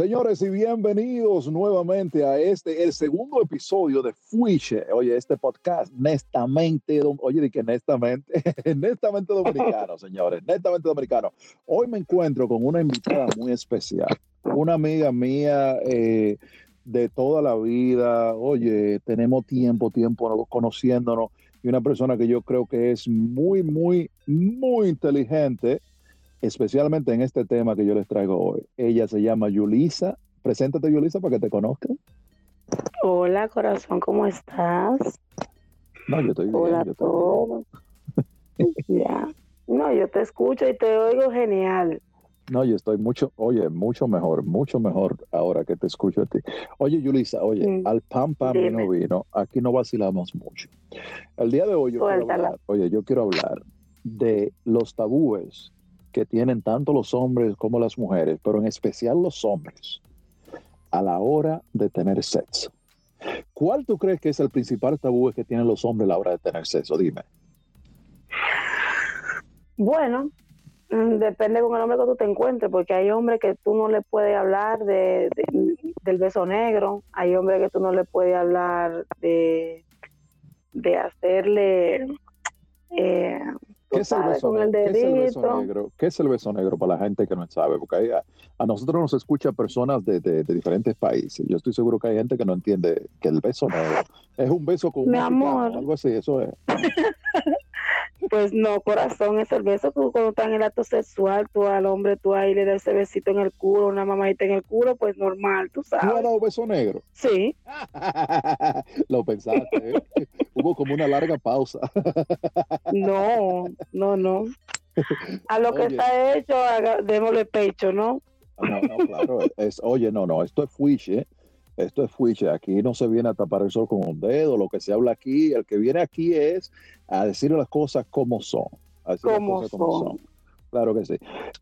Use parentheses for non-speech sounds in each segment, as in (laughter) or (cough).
Señores, y bienvenidos nuevamente a este, el segundo episodio de Fuiche. Oye, este podcast, netamente, oye, de que netamente, (laughs) netamente dominicano, (laughs) señores, netamente dominicano. Hoy me encuentro con una invitada muy especial, una amiga mía eh, de toda la vida. Oye, tenemos tiempo, tiempo conociéndonos y una persona que yo creo que es muy, muy, muy inteligente especialmente en este tema que yo les traigo hoy. Ella se llama Yulisa. Preséntate, Yulisa, para que te conozcan. Hola, corazón, ¿cómo estás? No, yo estoy bien. Hola yo todo. ya. No, yo te escucho y te oigo genial. No, yo estoy mucho, oye, mucho mejor, mucho mejor ahora que te escucho a ti. Oye, Yulisa, oye, mm. al pan pan vino vino, aquí no vacilamos mucho. El día de hoy yo quiero hablar, oye, yo quiero hablar de los tabúes que tienen tanto los hombres como las mujeres, pero en especial los hombres, a la hora de tener sexo. ¿Cuál tú crees que es el principal tabú que tienen los hombres a la hora de tener sexo? Dime. Bueno, mm, depende con el hombre que tú te encuentres, porque hay hombres que tú no le puedes hablar de, del beso negro, hay hombres que tú no le puedes hablar de, de hacerle eh, ¿Qué es, el beso, negro? ¿Qué es el beso negro para la gente que no sabe? Porque a, nosotros nos escucha personas de, de, diferentes países. Yo estoy seguro que hay gente que no entiende que el beso negro es un beso con Mi amor. algo así, eso es. (laughs) Pues no, corazón, es el beso tú cuando estás en el acto sexual, tú al hombre, tú ahí le das ese besito en el culo, una mamadita en el culo, pues normal, tú sabes. ¿Tú has dado beso negro? Sí. (laughs) Lo pensaste, ¿eh? (laughs) Hubo como una larga pausa. (laughs) no, no, no. A lo que está hecho, démosle pecho, ¿no? No, no, claro. Es, oye, no, no, esto es fuiche. Esto es fuiche. Aquí no se viene a tapar el sol con un dedo. Lo que se habla aquí, el que viene aquí es a decir las cosas como son. como, son. Claro que sí.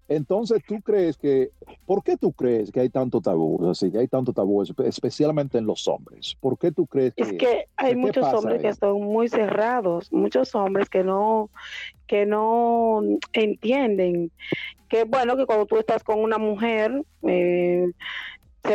Entonces, ¿tú crees que, por qué tú crees que hay tanto tabú? Así que hay tanto tabú, especialmente en los hombres. ¿Por qué tú crees que? Es que hay muchos hombres que son muy cerrados, muchos hombres que no, que no entienden que, bueno, que cuando tú estás con una mujer, eh,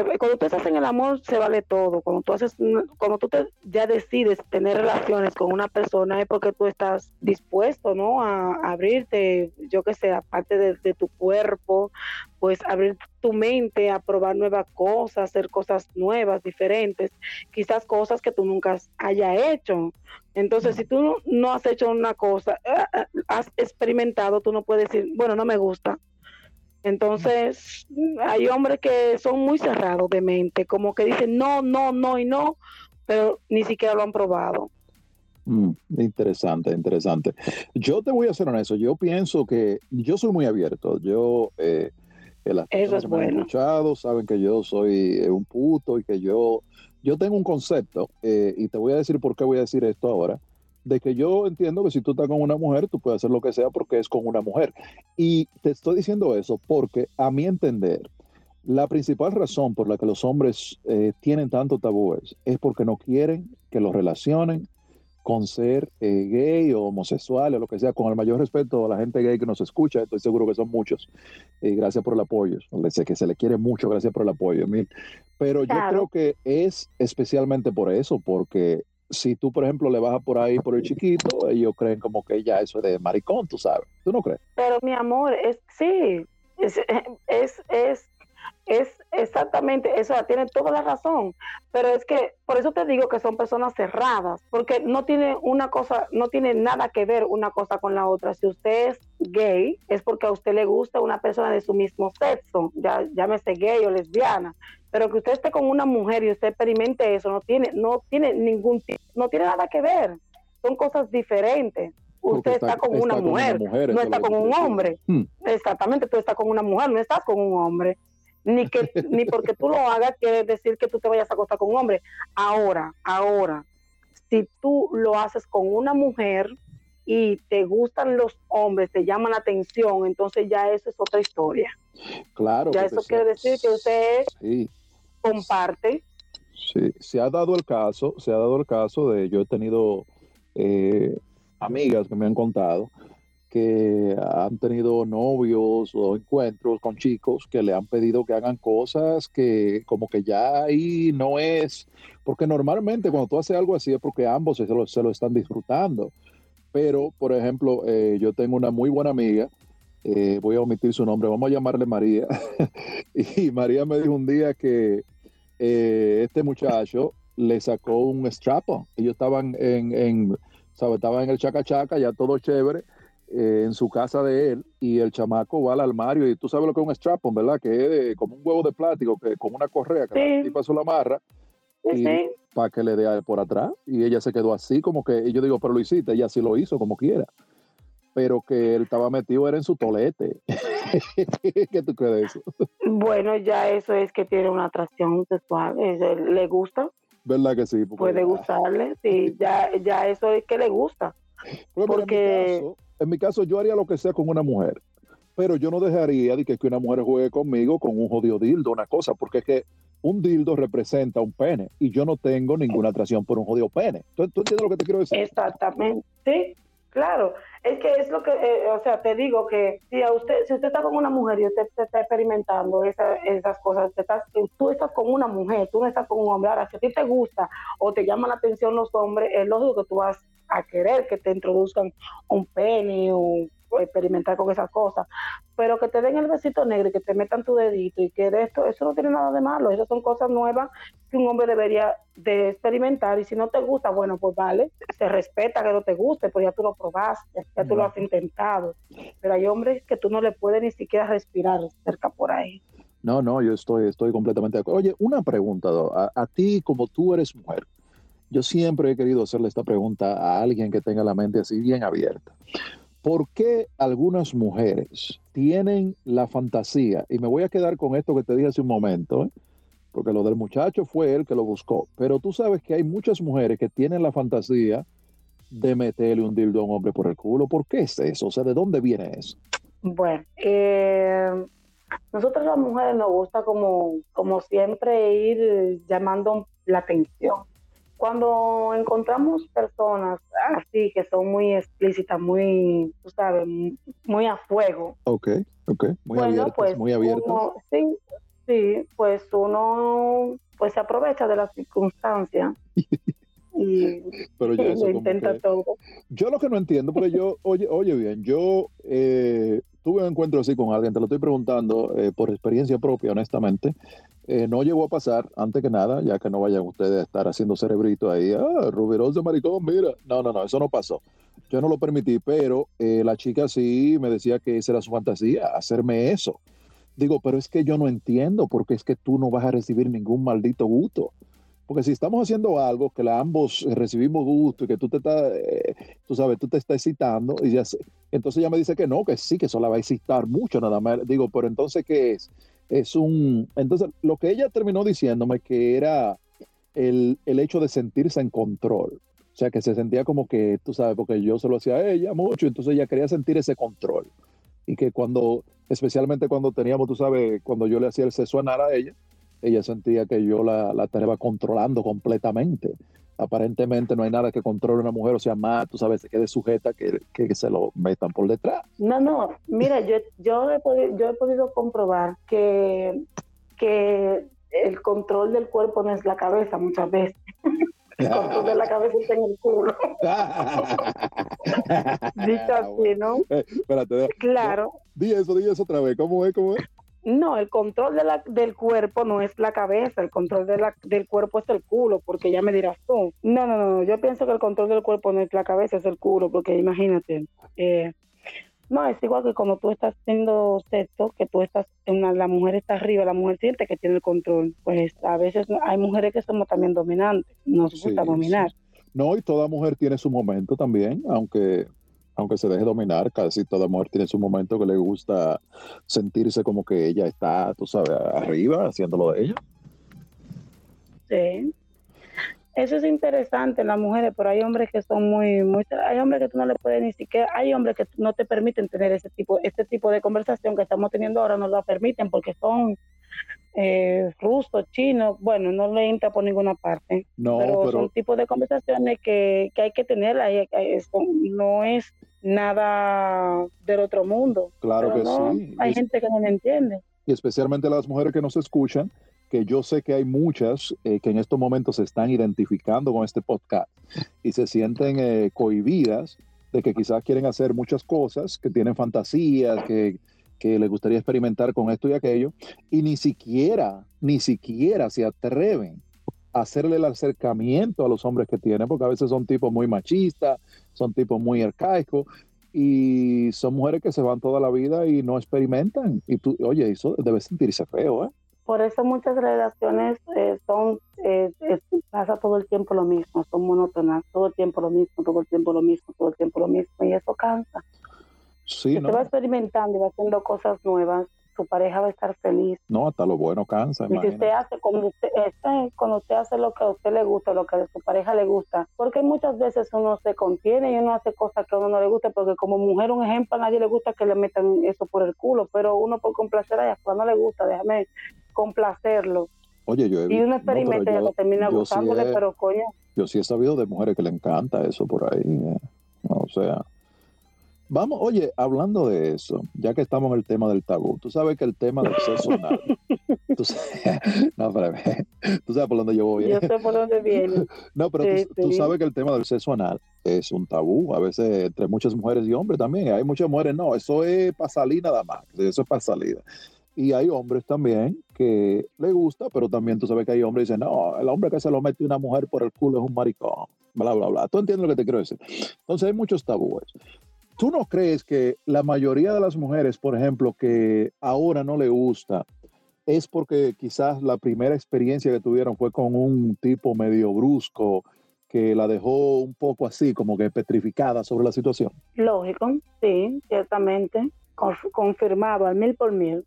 cuando tú estás en el amor se vale todo. Cuando tú haces, cuando tú te, ya decides tener relaciones con una persona es porque tú estás dispuesto, ¿no? A, abrirte, yo que sé, aparte de, tu cuerpo, pues abrir tu mente a probar nuevas cosas, hacer cosas nuevas, diferentes, quizás cosas que tú nunca hayas hecho. Entonces, si tú no has hecho una cosa, eh, eh, has experimentado, tú no puedes decir, bueno, no me gusta entonces, hay hombres que son muy cerrados de mente, como que dicen no, no, no y no, pero ni siquiera lo han probado. Mm, interesante, interesante. Yo te voy a ser honesto, yo pienso que yo soy muy abierto. Yo, eh, las Eso es bueno. escuchado saben que yo soy eh, un puto y que yo, yo tengo un concepto, eh, y te voy a decir por qué voy a decir esto ahora de que yo entiendo que si tú estás con una mujer, tú puedes hacer lo que sea porque es con una mujer. Y te estoy diciendo eso porque a mi entender, la principal razón por la que los hombres eh, tienen tanto tabúes es porque no quieren que los relacionen con ser eh, gay o homosexual o lo que sea, con el mayor respeto a la gente gay que nos escucha, estoy seguro que son muchos, y gracias por el apoyo, sé que se le quiere mucho, gracias por el apoyo, mil. pero yo creo que es especialmente por eso, porque si tú, por ejemplo, le bajas por ahí por el chiquito, ellos creen como que ya eso es de maricón, tú sabes. ¿Tú no crees? Pero mi amor, es sí, es, es, es, es exactamente eso, tiene toda la razón. Pero es que por eso te digo que son personas cerradas, porque no tiene una cosa, no tiene nada que ver una cosa con la otra. Si usted es gay, es porque a usted le gusta una persona de su mismo sexo, ya llámese gay o lesbiana pero que usted esté con una mujer y usted experimente eso, no tiene, no tiene ningún, no tiene nada que ver, son cosas diferentes. Usted está, con, una, mujer, no está con un hombre. Hmm. Exactamente, tú estás con una mujer, no estás con un hombre. Ni que (laughs) ni porque tú lo hagas quiere decir que tú te vayas a acostar con un hombre. Ahora, ahora, si tú lo haces con una mujer y te gustan los hombres, te llaman la atención, entonces ya eso es otra historia. Claro. Ya eso quiere decir que usted sí comparte. Sí, se ha dado el caso, se ha dado el caso de, yo he tenido eh, amigas que me han contado que han tenido novios o encuentros con chicos que le han pedido que hagan cosas que como que ya ahí no es, porque normalmente cuando tú haces algo así es porque ambos se lo, se lo están disfrutando. Pero, por ejemplo, eh, yo tengo una muy buena amiga, eh, voy a omitir su nombre, vamos a llamarle María, (laughs) y María me dijo un día que eh, este muchacho le sacó un strap Ellos estaban en, en, Estaban en el chaca chaca, ya todo chévere, eh, en su casa de él y el chamaco va al armario y tú sabes lo que es un strap ¿verdad? Que es como un huevo de plástico, que con una correa que sí. pasó la amarra y para que le dé por atrás y ella se quedó así como que, y yo digo, pero lo hiciste, ella sí lo hizo como quiera, pero que él estaba metido era en su tolete. (laughs) ¿Qué tú crees de eso? Bueno, ya eso es que tiene una atracción sexual, le gusta. ¿Verdad que sí? Puede gustarle, sí, ya, ya eso es que le gusta. porque en mi caso yo haría lo que sea con una mujer, pero yo no dejaría de que, una mujer juegue conmigo con un jodido dildo, una cosa, porque es que un dildo representa un pene y yo no tengo ninguna atracción por un jodido pene. ¿Tú, entiendes lo que te quiero decir? Exactamente, sí, claro. Es que es lo que, eh, o sea, te digo que si a usted, si usted está con una mujer y usted, está experimentando esas cosas, estás, tú estás con una mujer, tú no estás con un hombre. Ahora, si a ti te gusta o te llaman la atención los hombres, es lógico que tú vas a querer que te introduzcan un pene o, experimentar con esas cosas, pero que te den el besito negro y que te metan tu dedito y que de esto, eso no tiene nada de malo, esas son cosas nuevas que un hombre debería de experimentar. Y si no te gusta, bueno, pues vale, se respeta que no te guste, pues ya tú lo probaste, ya tú lo has intentado, pero hay hombres que tú no le puedes ni siquiera respirar cerca por ahí. No, no, yo estoy, estoy completamente de acuerdo. Oye, una pregunta, a, a ti como tú eres mujer, yo siempre he querido hacerle esta pregunta a alguien que tenga la mente así bien abierta. ¿Por qué algunas mujeres tienen la fantasía? Y me voy a quedar con esto que te dije hace un momento, ¿eh? porque lo del muchacho fue él que lo buscó. Pero tú sabes que hay muchas mujeres que tienen la fantasía de meterle un dildo a un hombre por el culo. ¿Por qué es eso? O sea, ¿de dónde viene eso? Bueno, eh, nosotros las mujeres nos gusta como, como siempre ir llamando la atención cuando encontramos personas así que son muy explícitas, muy, tú sabes, muy a fuego. Ok, ok, muy abiertas, pues muy abiertas. sí, sí, pues uno pues se aprovecha de las circunstancias. (laughs) y, pero yo (laughs) lo intenta todo. Yo lo que no entiendo, pero yo, (laughs) oye, oye bien, yo eh, tuve un encuentro así con alguien, te lo estoy preguntando eh, por experiencia propia, honestamente. Eh, no llegó a pasar, antes que nada, ya que no vayan ustedes a estar haciendo cerebrito ahí, ah, Rubirosa maricón, mira. No, no, no, eso no pasó. Yo no lo permití, pero eh, la chica sí me decía que esa era su fantasía, hacerme eso. Digo, pero es que yo no entiendo, porque es que tú no vas a recibir ningún maldito gusto. Porque si estamos haciendo algo que la ambos recibimos gusto y que tú te estás, eh, tú sabes, tú te estás excitando, y ya entonces ella me dice que no, que sí, que eso la va a excitar mucho nada más. Digo, pero entonces, ¿qué es? es un... Entonces, lo que ella terminó diciéndome que era el, el, hecho de sentirse en control. O sea, que se sentía como que, tú sabes, porque yo se lo hacía a ella mucho, entonces ella quería sentir ese control. Y que cuando, especialmente cuando teníamos, tú sabes, cuando yo le hacía el sexo a ella, ella sentía que yo la, la estaba controlando completamente aparentemente no hay nada que controle a una mujer, o sea, más, tú sabes, se quede sujeta que, que, se lo metan por detrás. No, no, mira, yo, yo, he, podido, yo he podido comprobar que, que el control del cuerpo no es la cabeza muchas veces. (laughs) El control de la cabeza está en el culo. (laughs) Dicho así, ¿no? Eh, espérate, claro. Di eso, di eso otra vez. ¿Cómo es? ¿Cómo es? No, el control de la, del cuerpo no es la cabeza, el control de la, del cuerpo es el culo, porque ya me dirás tú. No, no, no, yo pienso que el control del cuerpo no es la cabeza, es el culo, porque imagínate. Eh, no, es igual que cuando tú estás haciendo sexo, que tú estás, en la mujer está arriba, la mujer siente que tiene el control. Pues a veces hay mujeres que somos también dominantes, nos gusta dominar. No, y toda mujer tiene su momento también, aunque aunque se deje dominar, casi toda mujer tiene su momento que le gusta sentirse como que ella está, tú sabes, arriba, haciéndolo de ella. Sí. Eso es interesante las mujeres, pero hay hombres que son muy, muy, hay hombres que tú no le puedes ni siquiera, hay hombres que no te permiten tener ese tipo, este tipo de conversación que estamos teniendo ahora, no lo permiten porque son, eh, ruso, chino, bueno, no le entra por ninguna parte. No, pero, pero, son tipos de conversaciones que, que hay que tener, ahí, eso no es nada del otro mundo. claro Pero que no, sí. Hay gente que no lo entiende. y especialmente las mujeres que nos escuchan, que yo sé que hay muchas eh, que en estos momentos se están identificando con este podcast y se sienten eh, cohibidas de que quizás quieren hacer muchas cosas, que tienen fantasías, que, que les gustaría experimentar con esto y aquello, y ni siquiera, ni siquiera se atreven a hacerle el acercamiento a los hombres que tienen, porque a veces son tipos muy machistas, son tipos muy arcaicos, y son mujeres que se van toda la vida y no experimentan. Y tú, oye, eso debe sentirse feo, ¿eh? Por eso muchas relaciones eh, son, eh, pasa todo el tiempo lo mismo, son monótonas, todo el tiempo lo mismo, todo el tiempo lo mismo, todo el tiempo lo mismo, y eso cansa. Sí, Si ¿no? usted va experimentando y va haciendo cosas nuevas, su pareja va a estar feliz. No, hasta lo bueno cansa, Y si imagínate. usted hace, cuando usted, este, cuando usted hace lo que a usted le gusta, lo que a su pareja le gusta, porque muchas veces uno se contiene y uno hace cosas que a uno no le gusta, porque como mujer, un ejemplo, a nadie le gusta que le metan eso por el culo, pero uno por complacer a ella, cuando no le gusta, déjame complacerlo. Oye, yo he Y uno no, experimenta y yo- lo termina sí gustándole, he- pero coño, Yo sí he sabido de mujeres que le encanta eso por ahí. eh. O sea, vamos, oye, hablando de eso, ya que estamos en el tema del tabú, tú sabes que el tema del sexo anal, (laughs) tú sabes, (laughs) no, espérame, (laughs) tú sabes por dónde yo voy. yo sé por dónde viene. No, pero Sí, tú, sabes que el tema del sexo anal es un tabú, a veces entre muchas mujeres y hombres también. Hay muchas mujeres, no, eso es para salir nada más, eso es para salida. Y hay hombres también que le gusta, pero también tú sabes que hay hombres que dicen, no, el hombre que se lo mete una mujer por el culo es un maricón, bla, bla, bla. ¿Tú entiendes lo que te quiero decir? Entonces hay muchos tabúes. ¿Tú no crees que la mayoría de las mujeres, por ejemplo, que ahora no le gusta, es porque quizás la primera experiencia que tuvieron fue con un tipo medio brusco que la dejó un poco así, como que petrificada sobre la situación? Lógico, sí, ciertamente, conf- confirmado al mil por mil,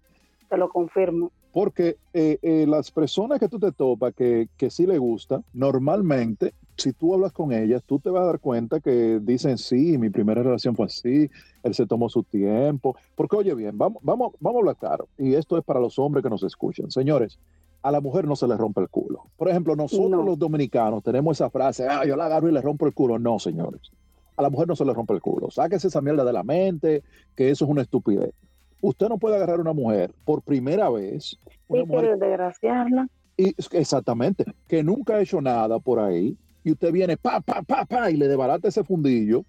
te lo confirmo. Porque eh, eh, las personas que tú te topas que, que sí le gusta, normalmente, si tú hablas con ellas, tú te vas a dar cuenta que dicen, sí, mi primera relación fue así, él se tomó su tiempo. Porque, oye, bien, vamos, vamos, vamos a hablar claro. Y esto es para los hombres que nos escuchan. Señores, a la mujer no se le rompe el culo. Por ejemplo, nosotros No. los dominicanos tenemos esa frase, ah, yo la agarro y le rompo el culo. No, señores. A la mujer no se le rompe el culo. Sáquese esa mierda de la mente, que eso es una estupidez. Usted no puede agarrar a una mujer por primera vez, una Y mujer desgraciarla. y, exactamente, que nunca ha hecho nada por ahí, y usted viene, pa, pa, pa, pa, y le desbarata ese fundillo,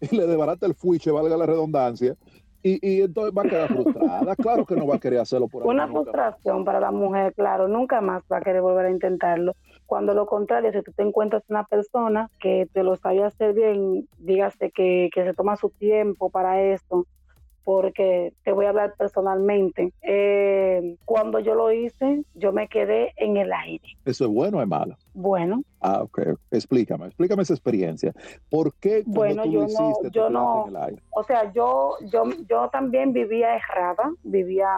y le desbarata el fuiche, valga la redundancia, y, y entonces va a quedar frustrada. Claro que no va a querer hacerlo por. Una frustración para la mujer, claro, nunca más va a querer volver a intentarlo. Cuando lo contrario, si tú te encuentras una persona que te lo sabe hacer bien, dígase que, que se toma su tiempo para esto, porque te voy a hablar personalmente. Eh, cuando yo lo hice, yo me quedé en el aire. ¿Eso es bueno o es malo? Bueno, Ah, ok. Explícame, explícame esa experiencia. ¿Por qué cuando Bueno, tú yo lo no- hiciste, te yo quedaste no- en el aire? o sea, yo, yo, yo también vivía errada, vivía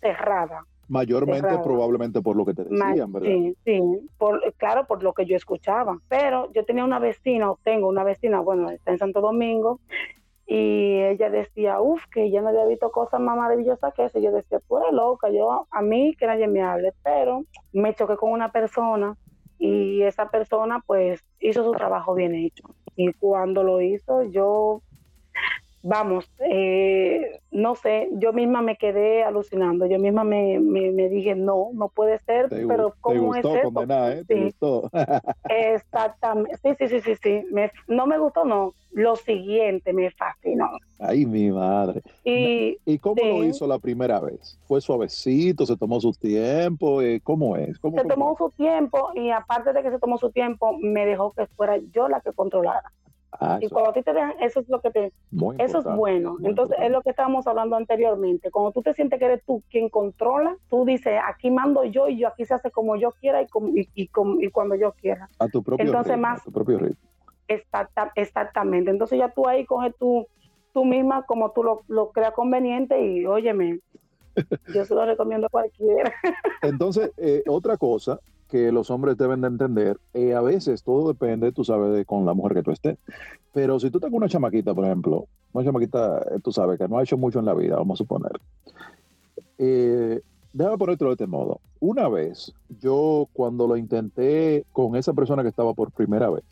cerrada. Mayormente, probablemente por lo que te decían, ¿verdad? Sí, sí, por, claro, por lo que yo escuchaba. Pero yo tenía una vecina, o tengo una vecina, bueno, está en Santo Domingo, y ella decía, uff, que ella no había visto cosas más maravillosas que eso. Yo decía, tú eres loca, yo, a mí que nadie me hable. Pero me choqué con una persona y esa persona pues hizo su trabajo bien hecho. Y cuando lo hizo, yo, vamos, eh, no sé, yo misma me quedé alucinando, yo misma me, me, me dije, no, no puede ser, Te, pero te ¿cómo es gustó eso? condenar, ¿eh? Te gustó. (laughs) Exactamente, sí, sí, sí, sí, sí, me- no me gustó, no, lo siguiente me fascinó. Ay, mi madre. Y ¿Y cómo lo hizo la primera vez? ¿Fue suavecito? ¿Se tomó su tiempo? Eh, ¿Cómo es? ¿Cómo se tomó su tiempo y aparte de que se tomó su tiempo, me dejó que fuera yo la que controlara. Ah, Y cuando a ti te dejan, eso es lo que te, muy Eso es bueno. Entonces, importante. es lo que estábamos hablando anteriormente. Cuando tú te sientes que eres tú quien controla, tú dices, aquí mando yo y yo aquí se hace como yo quiera y, como- y, y como- y cuando yo quiera. A tu propio entonces ritmo, más- a tu propio ritmo. Exacta, exactamente. Entonces ya tú ahí coges tú, tú misma como tú lo, lo creas conveniente y óyeme, (laughs) yo se lo recomiendo a cualquiera. Entonces, eh, otra cosa que los hombres deben de entender, eh, a veces todo depende, tú sabes, de con la mujer que tú estés. Pero si tú tengas una chamaquita, por ejemplo, una chamaquita, eh, tú sabes, que no ha hecho mucho en la vida, vamos a suponer, eh, déjame ponértelo de este modo. Una vez, yo cuando lo intenté con esa persona que estaba por primera vez,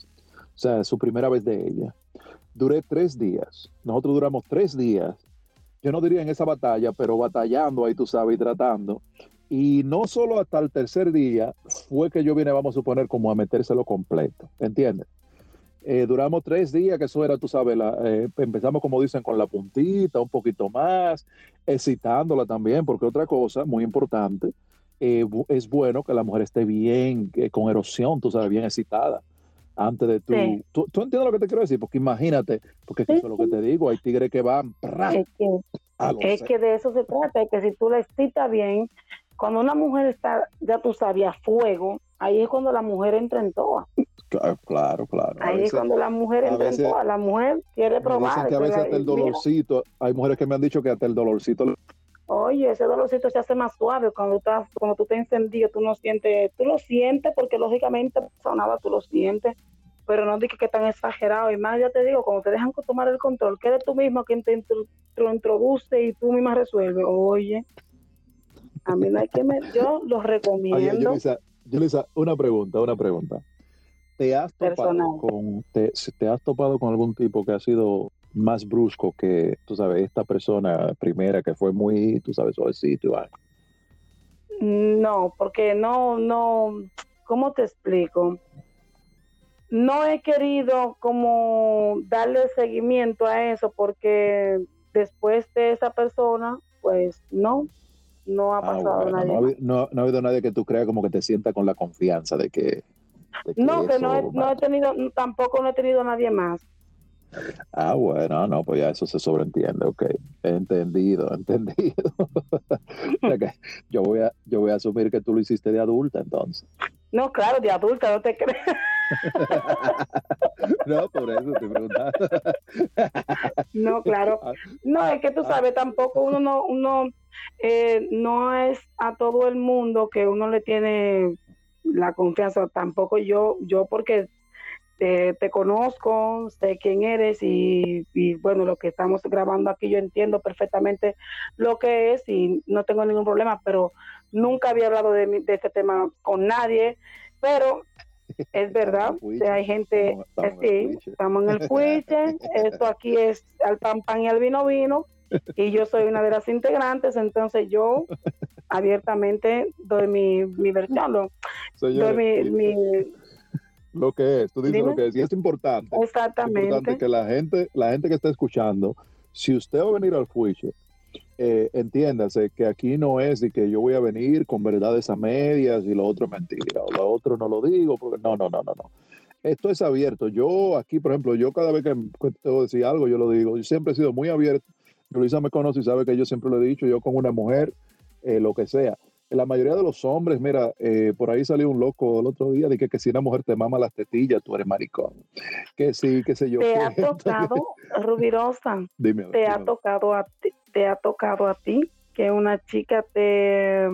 o sea, su primera vez de ella, duré tres días. Nosotros duramos tres días. Yo no diría en esa batalla, pero batallando ahí, tú sabes, y tratando. Y no solo hasta el tercer día fue que yo vine, vamos a suponer, como a metérselo completo. ¿Entiendes? Eh, duramos tres días, que eso era, tú sabes, la, eh, empezamos como dicen con la puntita, un poquito más, excitándola también, porque otra cosa muy importante, eh, es bueno que la mujer esté bien, con erosión, tú sabes, bien excitada, antes de tu... ¿Tú, ¿Tú, entiendes lo que te quiero decir? Porque imagínate, porque eso es lo que te digo, hay tigres que van... es, que, es que, de eso se trata, que si tú la excitas bien, cuando una mujer está, ya tú sabes, a fuego, ahí es cuando la mujer entra en toa. Claro, claro. Ahí es cuando la mujer entra en toa. La mujer quiere probar. Dicen que a veces hasta el dolorcito, hay mujeres que me han dicho que hasta el dolorcito. Oye, ese dolorcito se hace más suave cuando, estás, cuando tú te encendido, tú no sientes, tú lo sientes porque lógicamente nada, tú lo sientes, pero no digas que tan exagerado. Y más, ya te digo, cuando te dejan tomar el control, que eres tú mismo quien te, lo introduce y tú misma resuelve. Oye, a mí no hay que me, yo los recomiendo. Oye, una pregunta, una pregunta. ¿Te has, topado con, te, has topado con algún tipo que ha sido más brusco que, tú sabes, esta persona primera que fue muy, tú sabes, suavecito y No, porque no, no, ¿cómo te explico? No he querido como darle seguimiento a eso porque después de esa persona, pues no, no ha ah, pasado nadie. No ha, habido nadie que tú creas como que te sienta con la confianza de que... no, que no he, no he, tenido, tampoco no he tenido nadie más. Ah, bueno, no, pues ya eso se sobreentiende, ok. Entendido, (laughs) entendido. yo, voy a, yo voy a asumir que tú lo hiciste de adulta entonces. No, claro, de adulta, no te crees. (laughs) no, por eso te preguntaba. no, claro. Ah. No, es que tú sabes, tampoco uno no, uno eh, no es a todo el mundo que uno le tiene la confianza, tampoco yo, yo porque te, conozco, sé quién eres y, bueno, lo que estamos grabando aquí yo entiendo perfectamente lo que es y no tengo ningún problema, pero nunca había hablado de, de este tema con nadie, pero es verdad, hay gente, sí, estamos en el puiche, (laughs) esto aquí es al pan pan y al vino vino, (laughs) y yo soy una de las integrantes, entonces yo abiertamente doy mi, mi versión, lo, doy mi, lo que es, tú dices lo que es, y es importante. Exactamente. que la gente, la gente que está escuchando, si usted va a venir al juicio, eh, entiéndase que aquí no es de que yo voy a venir con verdades a medias y lo otro es mentira, o lo otro no lo digo, porque no, no, no, no, no. Esto es abierto. Yo aquí, por ejemplo, yo cada vez que tengo que decir algo, yo lo digo. Yo siempre he sido muy abierto Luisa me conoce y sabe que yo siempre lo he dicho, yo con una mujer, eh, lo que sea. La mayoría de los hombres, mira, eh, por ahí salió un loco el otro día de que, si una mujer te mama las tetillas, tú eres maricón. Que sí, qué sé yo. ¿Te ha (laughs) tocado, Rubirosa? Dime. ¿Te ha tocado a ti, te ha tocado a ti que una chica te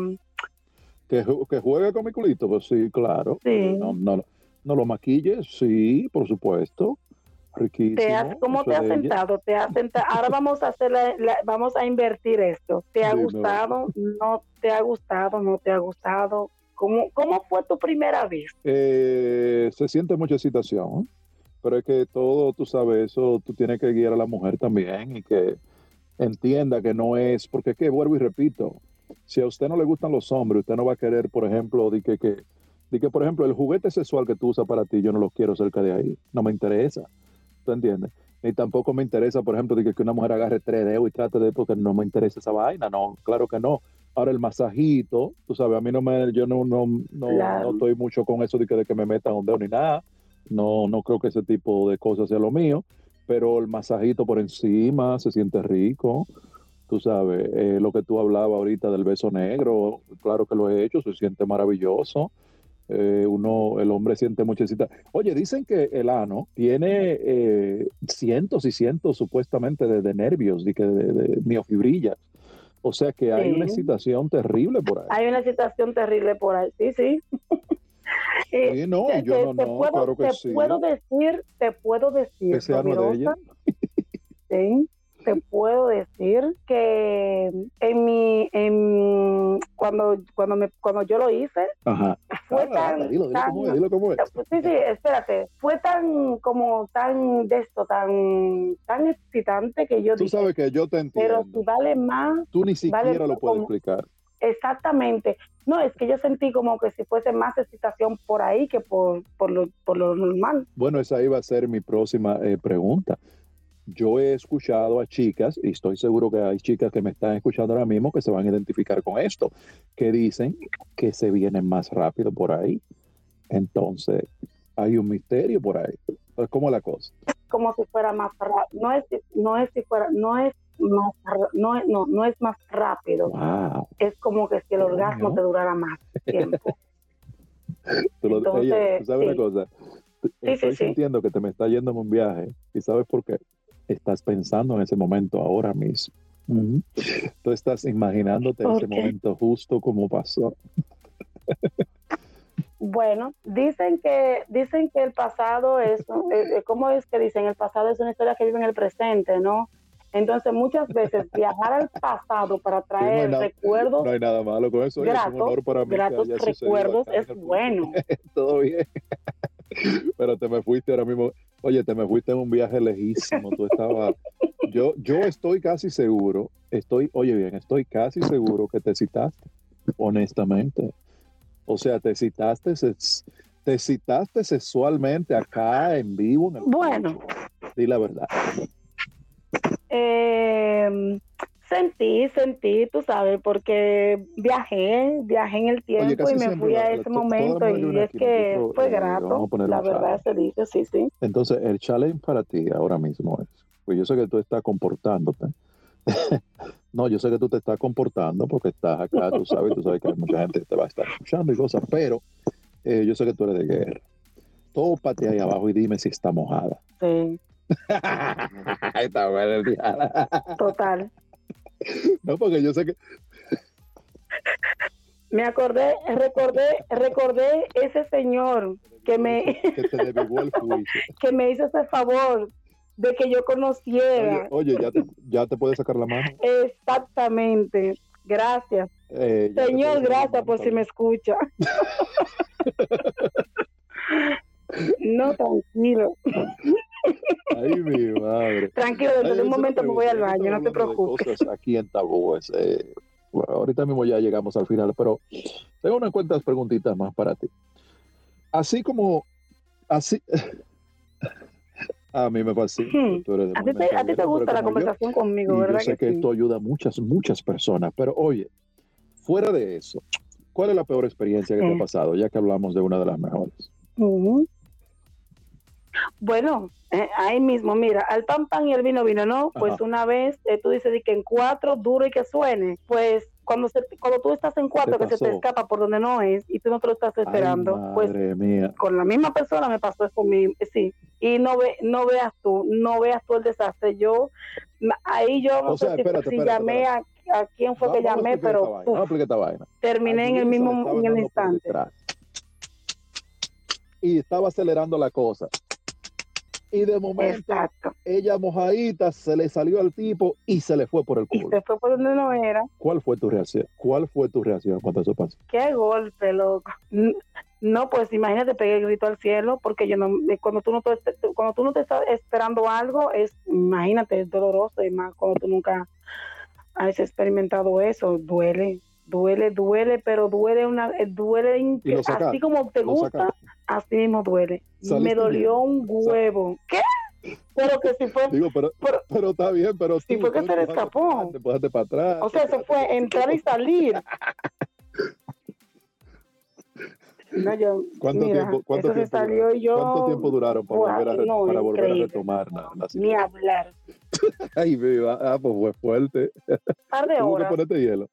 que, que juegue con mi culito? Pues sí, claro. Sí. No, no, no lo maquilles, sí, por supuesto. ¿Cómo te has sentado? ¿Te has sentado? Ahora vamos a hacer vamos a invertir esto. ¿Te ha gustado? ¿No te ha gustado? ¿No te ha gustado? ¿Cómo, cómo fue tu primera vez? Eh, se siente mucha excitación, pero es que todo, tú sabes, eso tú tienes que guiar a la mujer también y que entienda que no es, porque es que vuelvo y repito, si a usted no le gustan los hombres, usted no va a querer, por ejemplo, de que, que, de que por ejemplo, el juguete sexual que tú usas para ti, yo no lo quiero cerca de ahí, no me interesa. ¿Tú entiendes? Ni tampoco me interesa, por ejemplo, de que una mujer agarre tres dedos y trate de, porque no me interesa esa vaina, no, claro que no. Ahora el masajito, tú sabes, a mí no me, yo no, no, no, no estoy mucho con eso de que, de que me metan un dedo ni nada, no, no creo que ese tipo de cosas sea lo mío, pero el masajito por encima se siente rico, tú sabes, eh, lo que tú hablabas ahorita del beso negro, claro que lo he hecho, se siente maravilloso. Eh, uno, el hombre siente muchísima. Oye, dicen que el ano tiene eh, cientos y cientos supuestamente de, nervios, de, de, de, miofibrillas. O sea que hay una excitación terrible por ahí. Hay una excitación terrible por ahí, sí, sí. (laughs) sí no, yo no, puedo, claro que te puedo decir, te puedo decir. Que sea de ella. (laughs) sí, te puedo decir que en mi, en, cuando, cuando, me, cuando yo lo hice, Ajá. fue Ah, tan, dilo, dilo tan- cómo es, dilo cómo es. Sí, sí, espérate. Fue tan, como tan de esto, tan, tan excitante que yo Tú dije, sabes que yo te pero entiendo. si vale más, Tú ni siquiera vale lo puedes como- explicar. exactamente. No, es que yo sentí como que si fuese más excitación por ahí que por, por, lo, por lo normal. Bueno, esa iba a ser mi próxima eh, pregunta. Yo he escuchado a chicas, y estoy seguro que hay chicas que me están escuchando ahora mismo que se van a identificar con esto, que dicen que se vienen más rápido por ahí. Entonces, hay un misterio por ahí. ¿Cómo es la cosa? como si fuera más rápido. No es, no es si fuera, no es más, no es, no, no es más rápido. Wow. Es como que si el orgasmo te durara más tiempo. (laughs) Tú lo- Entonces, oye, ¿tú sabes sí. una cosa? Estoy sí. sintiendo que te me está yendo en un viaje. ¿Y sabes por qué? Estás pensando en ese momento ahora mismo. Tú estás imaginándote ¿Por ese qué? momento justo como pasó. Bueno, dicen que dicen que el pasado es, eh, eh, ¿cómo es que dicen? El pasado es una historia que vive en el presente, ¿no? Entonces muchas veces viajar al pasado para traer recuerdos, No hay nada malo con eso. oye, es un gratos, honor para mí que gratos haya sucedido recuerdos es bueno. (laughs) Todo bien. Pero te me fuiste ahora mismo. Oye, te me fuiste en un viaje lejísimo. Tú estabas. Yo, yo estoy casi seguro, estoy, oye bien, estoy casi seguro que te citaste, honestamente. O sea, te citaste, te citaste sexualmente acá en vivo. En el Bueno. Di la verdad. Eh, sentí, sentí, tú sabes, porque viajé, viajé en el tiempo y me fui la- a ese momento y es que nosotros, fue eh, grato, la verdad se dice, sí, sí. Entonces, el challenge para ti ahora mismo es, pues yo sé que tú estás comportándote. (laughs) no, yo sé que tú te estás comportando porque estás acá, tú sabes, tú sabes que hay mucha gente que te va a estar escuchando y cosas, pero eh, yo sé que tú eres de guerra. Tópate ahí abajo y dime si está mojada. Sí, (laughs) está buena el día. total. No, porque yo sé que Me acordé, recordé, recordé ese señor que me, que (laughs) que me hizo ese favor de que yo conociera oye, ya te, ya te puedes sacar la mano. exactamente. Gracias. Eh, Señor, gracias por si me escucha. (laughs) No, tranquilo. (laughs) Ay, mi madre. Tranquilo, dentro de un momento me voy al baño, no te preocupes. Cosas aquí en Tabúes. eh, bueno, ahorita mismo ya llegamos al final, pero tengo unas cuantas preguntitas más para ti. Así como, así, (laughs) a mí me fascina. Hmm. A ti te, movimiento a ti te abierto, gusta la yo- conversación conmigo, y yo ¿verdad sé que que sí? esto ayuda a muchas, muchas personas, pero oye, fuera de eso, ¿cuál es la peor experiencia que te ha Mm. pasado? Ya que hablamos de una de las mejores. Ujú. Bueno, eh, ahí mismo, mira, al pan pan y el vino vino, ¿no? Pues Ajá. una vez eh, tú dices que en cuatro, duro y que suene, pues cuando se, cuando tú estás en cuatro ¿Qué que se te escapa por donde no es y tú no te lo estás esperando, Ay, pues mía. con la misma persona me pasó eso mismo, sí. Y no ve, no veas tú, no veas tú el desastre. Yo, ahí yo no O sea, sé si, espérate, si espérate, llamé a, a quién fue que llamé, pero uf, terminé en el mismo, en el instante. Y estaba acelerando la cosa. Y de momento, Exacto. ella mojadita se le salió al tipo y se le fue por el Y culo. se fue por donde no era. ¿Cuál fue tu reacción? ¿Cuál fue tu reacción cuando eso pasó? Qué golpe, loco. No, pues imagínate, pegué el grito al cielo, porque yo no, eh, cuando tú no te, cuando tú no te estás esperando algo, es, imagínate, es doloroso, y más cuando tú nunca has experimentado eso, duele, duele, duele, pero duele una, eh, duele, así como te gusta, así mismo duele. Me dolió un huevo. ¿Qué? Pero que si fue, Digo, pero, pero- pero está bien, pero tú, fue que tú se le escapó. empujaste para atrás. o sea, eso fue entrar y salir. (laughs) No, yo, ¿Cuánto mira, tiempo- cuánto tiempo salió yo... ¿Cuánto tiempo duraron para Wow, volver a, no, para volver a retomar la, la Ni hablar. (laughs) Ay, viva, ah, pues fue fuerte. par de Tuvo que horas, ponerte hielo.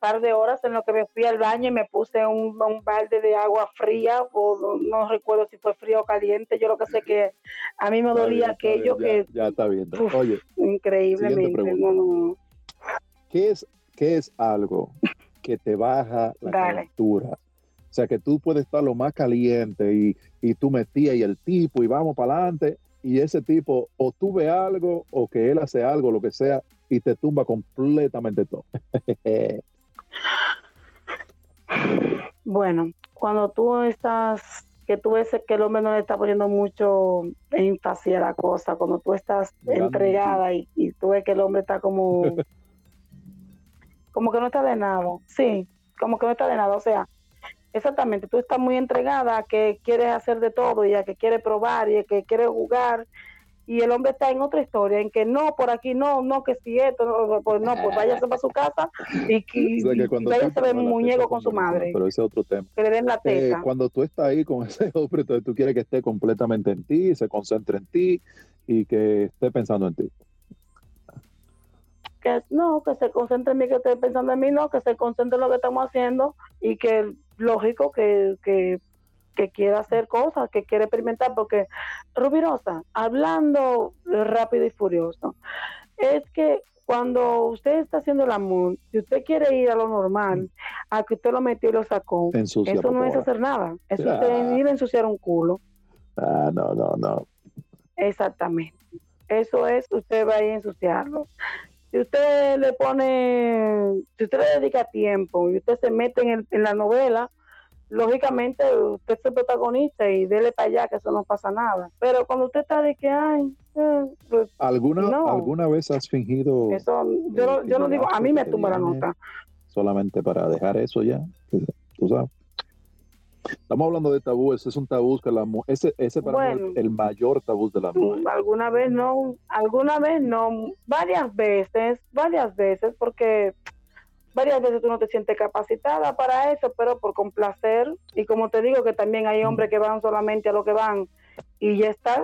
par de horas en lo que me fui al baño y me puse un, un balde de agua fría, o no, recuerdo si fue frío o caliente, yo lo que sé que a mí me Está dolía bien, aquello bien, que ya, ya está bien. Uf. Oye, increíblemente, no, no. ¿qué es, ¿qué es algo que te baja la Dale. O sea, que tú puedes estar lo más caliente y, y tú metías y el tipo y vamos para adelante y ese tipo o tú ves algo o que él hace algo, lo que sea, y te tumba completamente todo. (laughs) bueno, cuando tú estás, que tú ves que el hombre no le está poniendo mucho énfasis a la cosa, cuando tú estás entregada y, y, tú ves que el hombre está como, (laughs) como que no está de nada, sí, como que no está de nada, o sea, exactamente, tú estás muy entregada a que quieres hacer de todo y a que quieres probar y a que quieres jugar y el hombre está en otra historia, en que no, por aquí no, no, que si esto, no, pues no, pues váyase para su casa y, (laughs) que, váyase a ver muñeco con su madre. Pero ese es otro tema. Que le den la eh, teca. cuando tú estás ahí con (laughs) ese hombre, entonces tú quieres que esté completamente en ti, se concentre en ti y que esté pensando en ti. Que no, que se concentre en mí, que esté pensando en mí, no, que se concentre en lo que estamos haciendo y que lógico que, que que quiere hacer cosas, que quiere experimentar, porque Rubirosa, hablando rápido y furioso, es que cuando usted está haciendo el amor, si usted quiere ir a lo normal, a que usted lo metió y lo sacó, eso no es hacer nada, eso es ir a ensuciar un culo. Ah, no, no, no. Exactamente. Eso es, usted va a ir a ensuciarlo. Si usted le pone, si usted le dedica tiempo y usted se mete en, en la novela, lógicamente usted es el protagonista y dele para allá que eso no pasa nada. Pero cuando usted está de que, ay, eh, pues, ¿Alguna, ¿Alguna vez has fingido? Eso, yo, yo no digo, a mí me tumba la nota. Solamente para dejar eso ya, tú sabes. Estamos hablando de tabú, ese es un tabú que la ese, ese para mí es el mayor tabú de la mujer. Alguna vez no, alguna vez no, varias veces, varias veces, porque varias veces tú no te sientes capacitada para eso, pero por complacer, y como te digo que también hay hombres que van solamente a lo que van y ya está,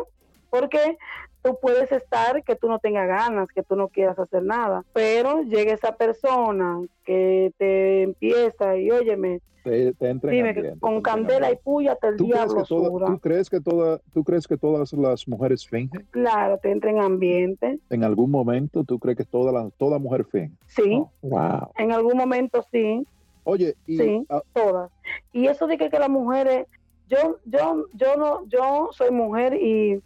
porque tú puedes estar que tú no tengas ganas, que tú no quieras hacer nada, pero llega esa persona que te empieza y óyeme, te, dime, con candela y puya te el diablo ¿tú crees, que toda, ¿Tú crees que todas las mujeres fingen? Claro, te entra en ambiente. ¿En algún momento tú crees que toda, la, toda mujer finge? Sí. Oh, wow. En algún momento sí. Oye, y, sí, todas. Y eso de que, que las mujeres, yo, yo, yo no, yo soy mujer y